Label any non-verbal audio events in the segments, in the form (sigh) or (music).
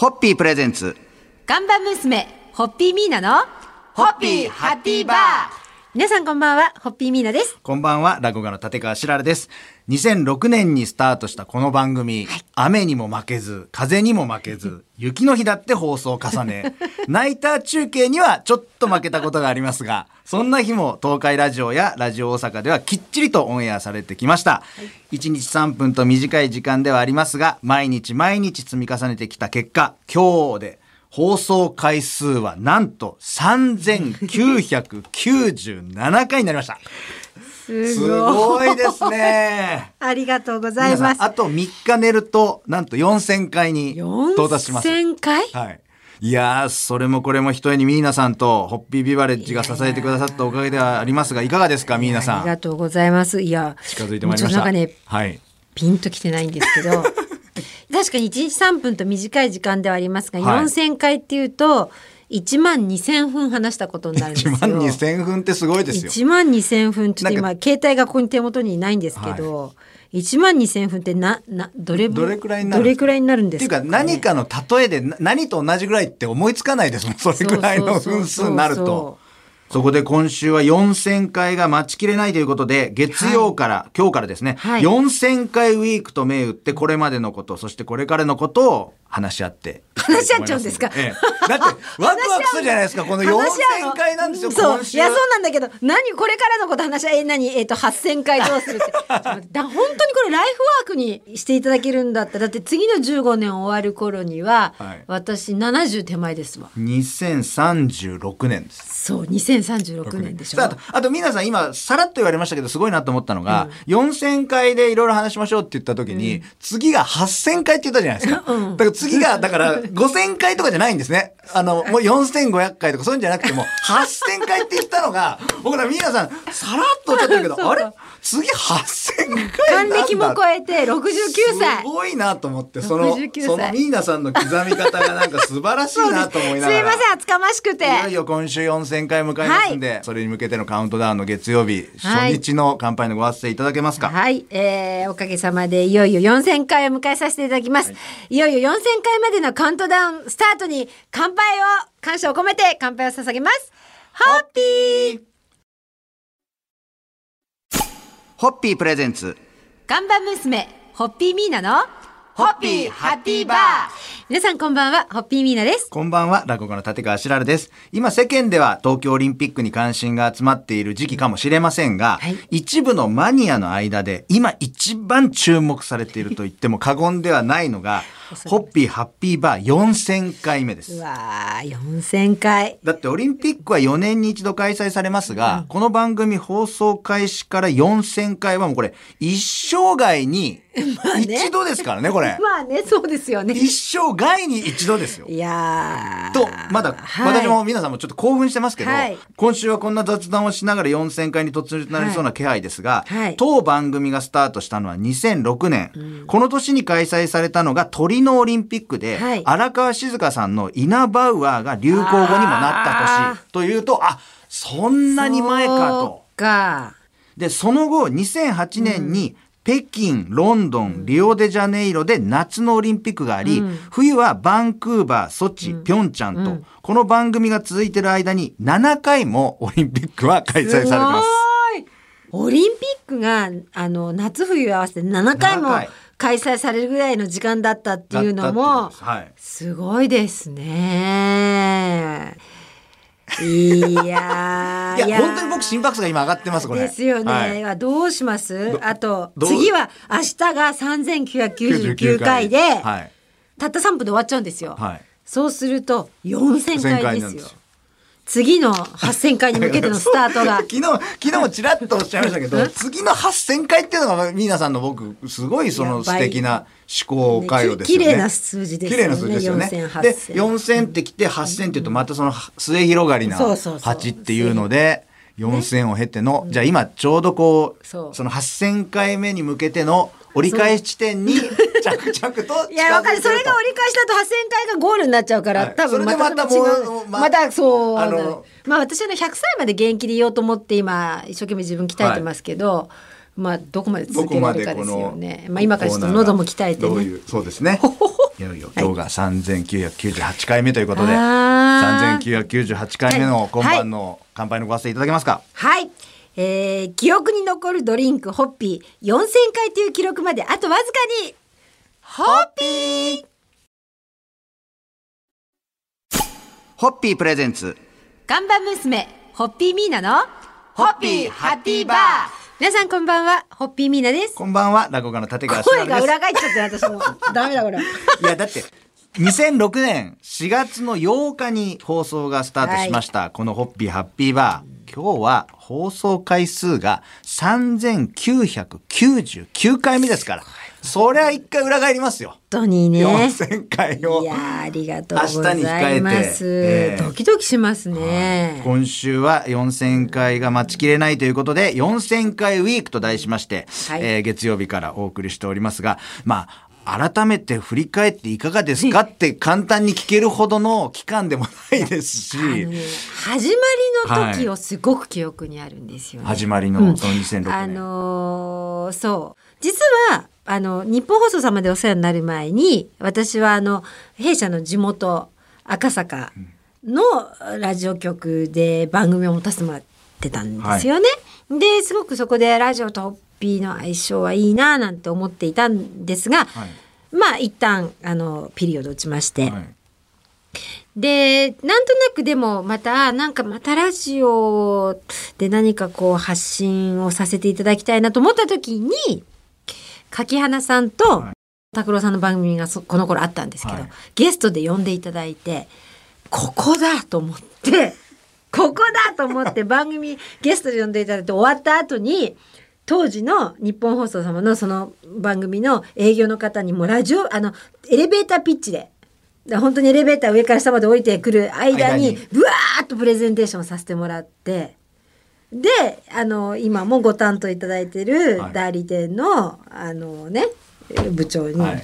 ホッピープレゼンツ。看板娘、ホッピーミーナの、ホッピーハッピーバー皆さんこんばんは、ホッピーミーナです。こんばんは、落語家の立川しららです。2006年にスタートしたこの番組、雨にも負けず、風にも負けず、(laughs) 雪の日だって放送を重ね、ナイター中継にはちょっと負けたことがありますが、そんな日も東海ラジオやラジオ大阪ではきっちりとオンエアされてきました。1日3分と短い時間ではありますが、毎日毎日積み重ねてきた結果、今日で放送回数はなんと3997回になりました。すすごいですね。(laughs) ありがとうございます。あと3日寝ると、なんと4000回に到達します。4000回？はい。いやー、それもこれも一重にミーナさんとホッピービバレッジが支えてくださったおかげではありますが、いかがですか、ミーナさありがん。とうございます。いや、近づいてまいりました。なんかね、はい。ピンときてないんですけど、(laughs) 確かに1日3分と短い時間ではありますが、はい4000回っていうと、1万2000分話したことになるんですよ。1万2000分ってすごいですよ。1万2000分ちょっと今携帯がここに手元にないんですけど、1万2000分ってななどれどれくらいになるんですか？どれくらいになるんですか、っていうか、何かの例えでな何と同じぐらいって思いつかないですもん。それくらいの分数になると。そこで今週は4000回が待ちきれないということで、月曜から、今日からですね、はい4000回ウィークと銘打って、これまでのこと、そしてこれからのことを話し合って。話し合っちゃうんですか？ええ。だって、ワクワクするじゃないですか、この4000回なんですよ、そう。いやそうなんだけど。何これからのこと話し合いえ何？えっ、と8000回どうするって。(laughs) だ本当にこれライフワークにしていただけるんだったら。だって次の15年終わる頃には、はい。私70手前ですわ。2036年です。そう2036年でしょ。さああと、あと皆さん今、さらっと言われましたけど、すごいなと思ったのが、4000回でいろいろ話しましょうって言った時に、次が8000回って言ったじゃないですか。だから次が、だから (laughs) 5000回とかじゃないんですね。あの、もう4500回とかそういうんじゃなくても、8000回って言ったのが、僕ら皆さん、さらっとおっしゃってるけど、(laughs) あれ？次8000回還暦も超えて69歳。すごいなと思って、その、69歳。そのミーナさんの刻み方がなんか素晴らしいなと思いながら。(laughs) すいません厚かましくて。いよいよ今週4000回迎えますんで、それに向けてのカウントダウンの月曜日、はい初日の乾杯のご発声いただけますか、はい、えー、おかげさまでいよいよ4000回を迎えさせていただきます、い、よいよ4000回までのカウントダウンスタートに乾杯を感謝を込めて乾杯を捧げますホッピーホッピープレゼンツ。看板娘ホッピーミーナのホッピーハッピーバー。皆さんこんばんはホッピーミーナです。こんばんは、落語家の立川しららです。今世間では東京オリンピックに関心が集まっている時期かもしれませんが、はい。一部のマニアの間で今一番注目されていると言っても過言ではないのが、ホッピーハッピーバー4000回目です。う。わー4000回。だってオリンピックは4年に一度開催されますが、この番組放送開始から4000回はもうこれ一生涯に (laughs) 一度ですからね、これ。まあねそうですよね。一生涯に一度ですよ。いやー。と、まだ、はい。私も皆さんもちょっと興奮してますけど、はい。今週はこんな雑談をしながら4000回に突入となりそうな気配ですが、はい。当番組がスタートしたのは2006年、この年に開催されたのが鳥のオリンピックで、はい。荒川静香さんのイナバウアーが流行語にもなったあ年というと、あ、そんなに前かと。か。で、その後、2008年に、北京、ロンドン、リオデジャネイロで夏のオリンピックがあり、冬はバンクーバー、ソチ、ピョンチャンと、この番組が続いている間に7回もオリンピックは開催されてます。すごい。オリンピックがあの夏冬合わせて7回も7回。開催されるぐらいの時間だったっていうのだもはい。すごいですね。いやーいや、本当に僕心拍数が今上がってます、これ。ですよね、はい。どうします？あと次は明日が3999回。で、はい。たった3分で終わっちゃうんですよ、はい。そうすると4000回1000ですよ。なんですよ次の8000回に向けてのスタートが。(laughs) 昨日、昨日もちらっとおっしゃいましたけど、次の8000回っていうのが、皆さんの僕、すごいその素敵な思考回路ですよね。綺麗な数字ですよね。綺麗な数字ですよね。4000で、8000 4000ってきて、8000って言うと、またその末広がりなそうそうそう8っていうので、4000を経ての、じゃあ今ちょうどこうその8000回目に向けての折り返し地点に着々といや、わかる。それが折り返しだと8000回がゴールになっちゃうから、はい多分またまたままたそう。あのまあ私はね、100歳まで現役でいようと思って今、一生懸命自分鍛えてますけど、まあどこまで続けられるかですよね。まあ今からちょっと喉も鍛えてね。どういう、そうですね。(laughs) いよいよ今日が3998回目ということで、あー3998回目の今晩の乾杯のご発声いただけますか、はい。えー、記憶に残るドリンク、ホッピー、4000回という記録まであとわずかに、ホッピー。ホッピープレゼンツ。看板娘、ホッピーミーナの、ホッピーハッピーバー。皆さんこんばんは、ホッピーミーナです。こんばんは落語家の立川し声が裏返っちゃって私も。ダメだこれ。(laughs) いやだって2006年4月の8日に放送がスタートしました、このホッピーハッピーバー。今日は放送回数が3999回目ですからそりゃ一回裏返りますよ。本当にね。4000回を。いやーありがとうござ明日に控えて。います。ええ。ドキドキしますね。今週は4000回が待ちきれないということで4000回ウィークと題しまして、はい。えー月曜日からお送りしておりますがまあ改めて振り返っていかがですか？って簡単に聞けるほどの期間でもないですし、ね、始まりの時をすごく記憶にあるんですよね。始まりのうん。その2006年、あのーそう。実はあの日本放送様でお世話になる前に私はあの弊社の地元赤坂のラジオ局で番組を持たせてもらってたんですよね。ですごくそこでラジオとホッピーの相性はいいななんて思っていたんですが、はい。まあ一旦あのピリオド打ちまして、はい。でなんとなくでもまたなんかまたラジオで何かこう発信をさせていただきたいなと思った時に柿花さんとはい。拓郎さんの番組がそこの頃あったんですけど、はい。ゲストで呼んでいただいてここだと思って (laughs) ここだと思って番組ゲストで呼んでいただいて終わった後に当時の日本放送様のその番組の営業の方にもラジオあのエレベーターピッチで本当にエレベーター上から下まで降りてくる間に間に。ブワーッとプレゼンテーションさせてもらってであの今もご担当いただいてるはい。代理店の、あのね部長にはい。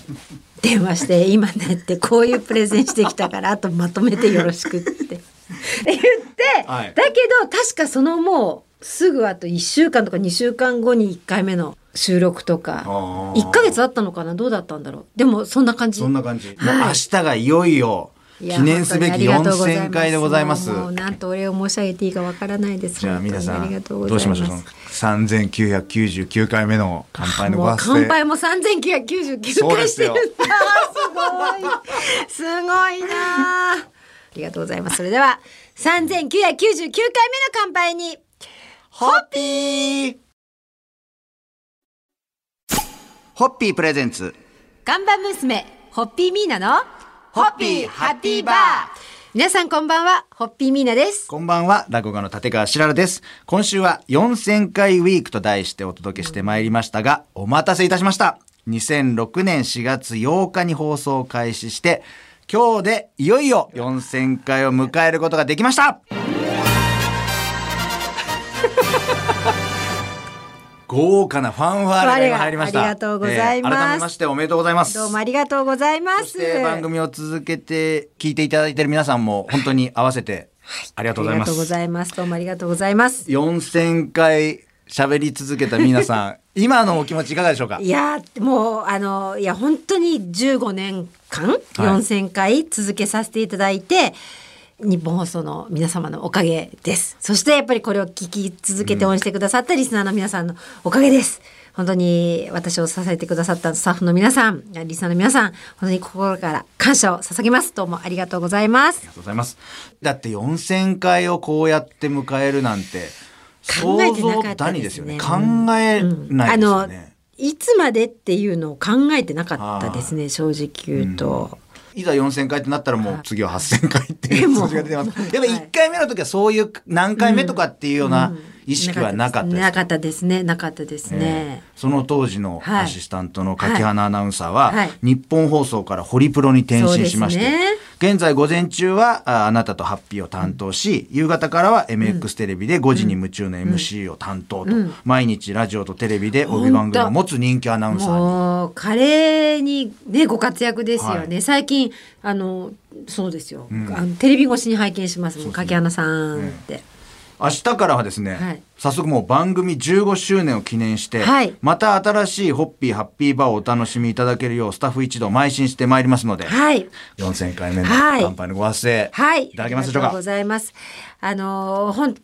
電話して「今ね」ってこういうプレゼンしてきたからあとまとめてよろしくって。言って、はい。だけど確かそのもうすぐあと1週間とか2週間後に1回目の収録とかあー。1ヶ月あったのかな？どうだったんだろう？でもそんな感じ。そんな感じ、はい。明日がいよいよ記念すべき本当にありがとうござい4000回でございます。もうなんとお礼を申し上げていいかわからないです。じゃあ皆さんがとうごどうしざいまますしょう？その3999回目の乾杯のご発声乾杯も3999回そうですよしてるんだ。(laughs) すごい。すごいなありがとうございます。それでは3999回目の乾杯にホッピー！ホッピープレゼンツ。看板娘ホッピーミーナのホッピーハッピーバー皆さんこんばんはホッピーミーナですこんばんは、落語家の立川しららです。今週は4000回ウィークと題してお届けしてまいりましたが、お待たせいたしました。2006年4月8日に放送を開始して、今日でいよいよ4000回を迎えることができました豪華なファンファーレが入りました。ありがとうございますえー改めましておめでとうございます。どうもありがとうございますそして番組を続けて聞いていただいている皆さんも本当に合わせてありがとうございます。ありがとうございますどうもありがとうございます4000回喋り続けた皆さん (laughs) 今のお気持ちいかがでしょうか？いやーもうあのいや本当に15年間4,000回続けさせていただいて、日本放送の皆様のおかげです。そしてやっぱりこれを聞き続けて応援してくださったリスナーの皆さんのおかげです。本当に私を支えてくださったスタッフの皆さんリスナーの皆さん本当に心から感謝を捧げます。どうもありがとうございます。ありがとうございます。だって4000回をこうやって迎えるなんて考えてなかったですすよね。考えないですよね、いつまでっていうのを考えてなかったですね正直言うと。いざ4000回ってなったらもう次は8000回っていう数字が出てます。やっぱ1回目の時はそういう何回目とかっていうような意識はなかったですか？なかったですね。なかったですね。え。ーその当時のはい。アシスタントの柿花アナウンサーは、はい。日本放送からホリプロに転身しまして、ね。現在午前中はああなたとハッピーを担当し、夕方からは MX テレビで5時に夢中の MC を担当と、毎日ラジオとテレビで帯番組を持つ人気アナウンサーに。華麗にねご活躍ですよね、はい。最近あのそうですよ、あのテレビ越しに拝見しますもん柿花さんって、明日からはですね、はい早速もう番組15周年を記念して、はいまた新しいホッピーハッピーバーをお楽しみいただけるようスタッフ一同邁進してまいりますので、はい。4000回目のはい乾杯のご発声、はい。いただけますでしょうか？ありがとうございます。あのー本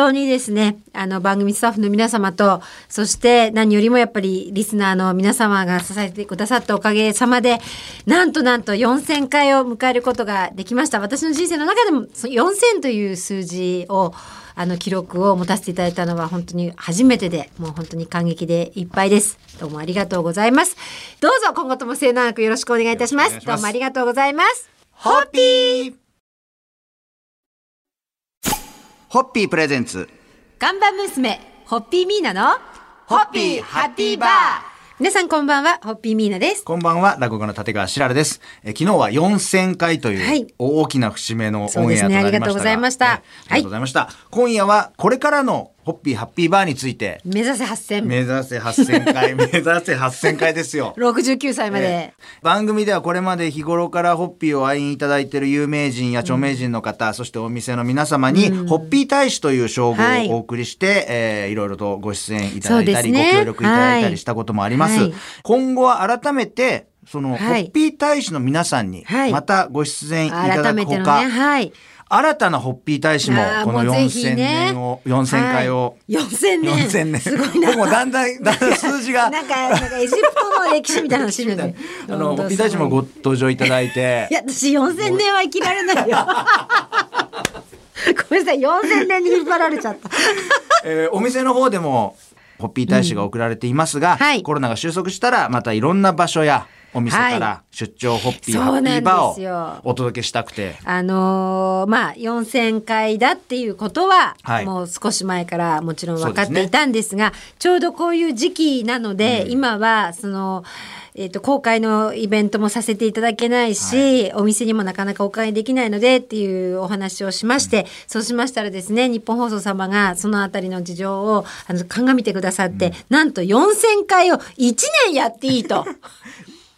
当にですね、あの番組スタッフの皆様と、そして何よりもやっぱりリスナーの皆様が支えてくださったおかげさまで、なんとなんと4000回を迎えることができました。私の人生の中でもその4000という数字を、あの記録を持たせていただいたのは本当に初めてで、もう本当に感激でいっぱいです。どうもありがとうございます。どうぞ今後とも末永くよろしくお願いいたしますどうもありがとうございます。ホッピーホッピープレゼンツ看板娘、ホッピーミーナの、ホッピーハッピーバー皆さんこんばんは、ホッピーミーナです。こんばんは、落語家の立川しららです。え昨日は4000回とはいいう大きな節目のオンエアとなりましたが、ありがとうございましたねありがとうございました。今夜はこれからのホッピーハッピーバーについて、目指せ8000。目指せ8000回、(laughs) 目指せ8000回ですよ。69歳まで。ええ番組ではこれまで日頃からホッピーを愛飲いただいている有名人や著名人の方、そしてお店の皆様に、ホッピー大使という称号はいをお送りして、えーいろいろとご出演いただいたり、ねご協力いただいたりしたこともあります。はい今後は改めてその、はいホッピー大使の皆さんにはいまたご出演いただ改くほか、めてのね、はい。新たなホッピー大使もこのもうぜひ4000ね年を、4000回を、はい4000年。4000年。すごいな。もうだんだん、だんだん数字が。(laughs) なんか、なんかエジプトの歴史みたいな話になる。(laughs) あの、ホッピー大使もご登場いただいて (laughs) い。や、私4000年は生きられないよ。ごめんなさい、4000年に引っ張られちゃった。えーお店の方でもホッピー大使が送られていますが、はいコロナが収束したらまたいろんな場所やお店かはら出張ホッピー、そうハッピーバーをお届けしたくて。あのーまあ4000回だっていうことは、はい。もう少し前からもちろん分かっていたんですがちょうどこういう時期なので、今はその、えー、と公開のイベントもさせていただけないし、お店にもなかなかお買いできないのでっていうお話をしまして、そうしましたらですね日本放送様がそのあたりの事情をあの鑑みてくださって、なんと4000回を1年やっていいと。(laughs)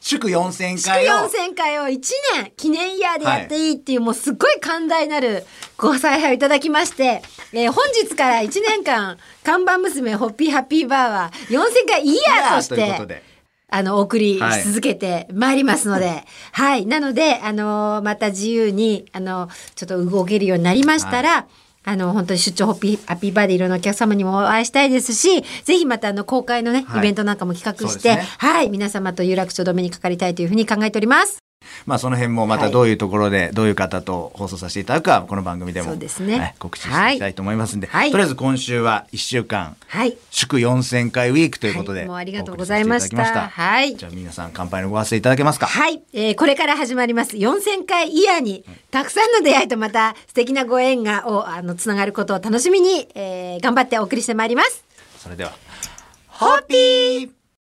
祝4000祝回を。4000回を1年記念イヤーでやっていいっていう、もうすっごい寛大なるご采配をいただきまして、えー本日から1年間看板娘ホッピーハッピーバーは4000回イヤーとしてで。あのお送りし続けてまいりますので、はい、なのであのーまた自由にあのちょっと動けるようになりましたら、あの本当に出張ホッピーハッピーバーでいろんなお客様にもお会いしたいですしぜひまたあの公開のね、はいイベントなんかも企画して、ねはい皆様と有楽町止めにかかりたいというふうに考えております。まあその辺もまたどういうところでどういう方と放送させていただくかこの番組でも告知していきたいと思いますんで、はい。とりあえず今週は1週間はい。祝4000回ウィークということで、はい。もうありがとうございました。はい。じゃあ皆さん乾杯のご発声いただけますか？はい、えーこれから始まります。4000回イヤーにたくさんの出会いとまた素敵なご縁がをあのつながることを楽しみに、えー頑張ってお送りしてまいります。それでは。ホッピー